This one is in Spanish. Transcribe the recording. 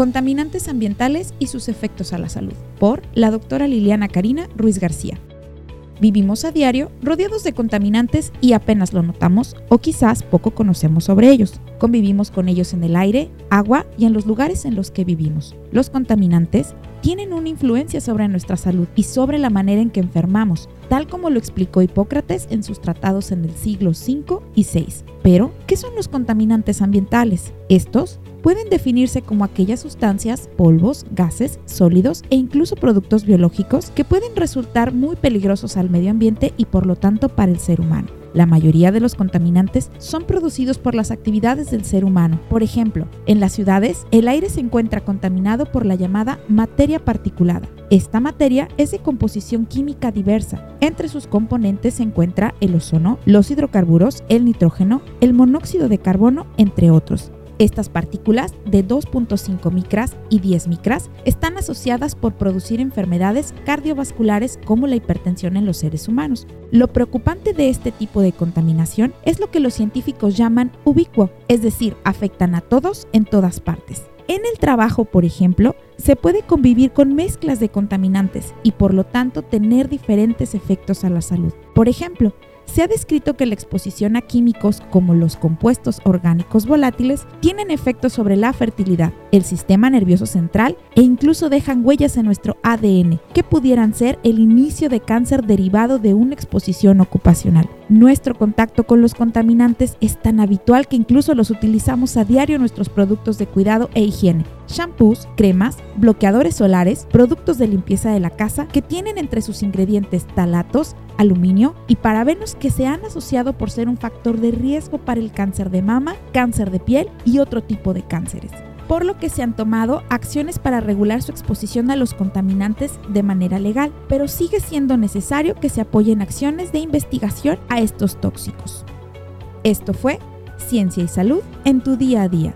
Contaminantes ambientales y sus efectos a la salud, por la doctora Liliana Karina Ruiz García. Vivimos a diario rodeados de contaminantes y apenas lo notamos o quizás poco conocemos sobre ellos. Convivimos con ellos en el aire, agua y en los lugares en los que vivimos. Los contaminantes tienen una influencia sobre nuestra salud y sobre la manera en que enfermamos, tal como lo explicó Hipócrates en sus tratados en el siglo V y VI. Pero, ¿qué son los contaminantes ambientales? Estos pueden definirse como aquellas sustancias, polvos, gases, sólidos e incluso productos biológicos que pueden resultar muy peligrosos al medio ambiente y por lo tanto para el ser humano. La mayoría de los contaminantes son producidos por las actividades del ser humano. Por ejemplo, en las ciudades el aire se encuentra contaminado por la llamada materia particulada. Esta materia es de composición química diversa. Entre sus componentes se encuentra el ozono, los hidrocarburos, el nitrógeno, el monóxido de carbono, entre otros. Estas partículas de 2.5 micras y 10 micras están asociadas por producir enfermedades cardiovasculares como la hipertensión en los seres humanos. Lo preocupante de este tipo de contaminación es lo que los científicos llaman ubicuo, es decir, afectan a todos en todas partes. En el trabajo, por ejemplo, se puede convivir con mezclas de contaminantes y por lo tanto tener diferentes efectos a la salud. Por ejemplo, se ha descrito que la exposición a químicos como los compuestos orgánicos volátiles tienen efectos sobre la fertilidad, el sistema nervioso central e incluso dejan huellas en nuestro ADN que pudieran ser el inicio de cáncer derivado de una exposición ocupacional. Nuestro contacto con los contaminantes es tan habitual que incluso los utilizamos a diario en nuestros productos de cuidado e higiene. Shampoos, cremas, bloqueadores solares, productos de limpieza de la casa que tienen entre sus ingredientes talatos, aluminio y parabenos que se han asociado por ser un factor de riesgo para el cáncer de mama, cáncer de piel y otro tipo de cánceres por lo que se han tomado acciones para regular su exposición a los contaminantes de manera legal, pero sigue siendo necesario que se apoyen acciones de investigación a estos tóxicos. Esto fue Ciencia y Salud en tu día a día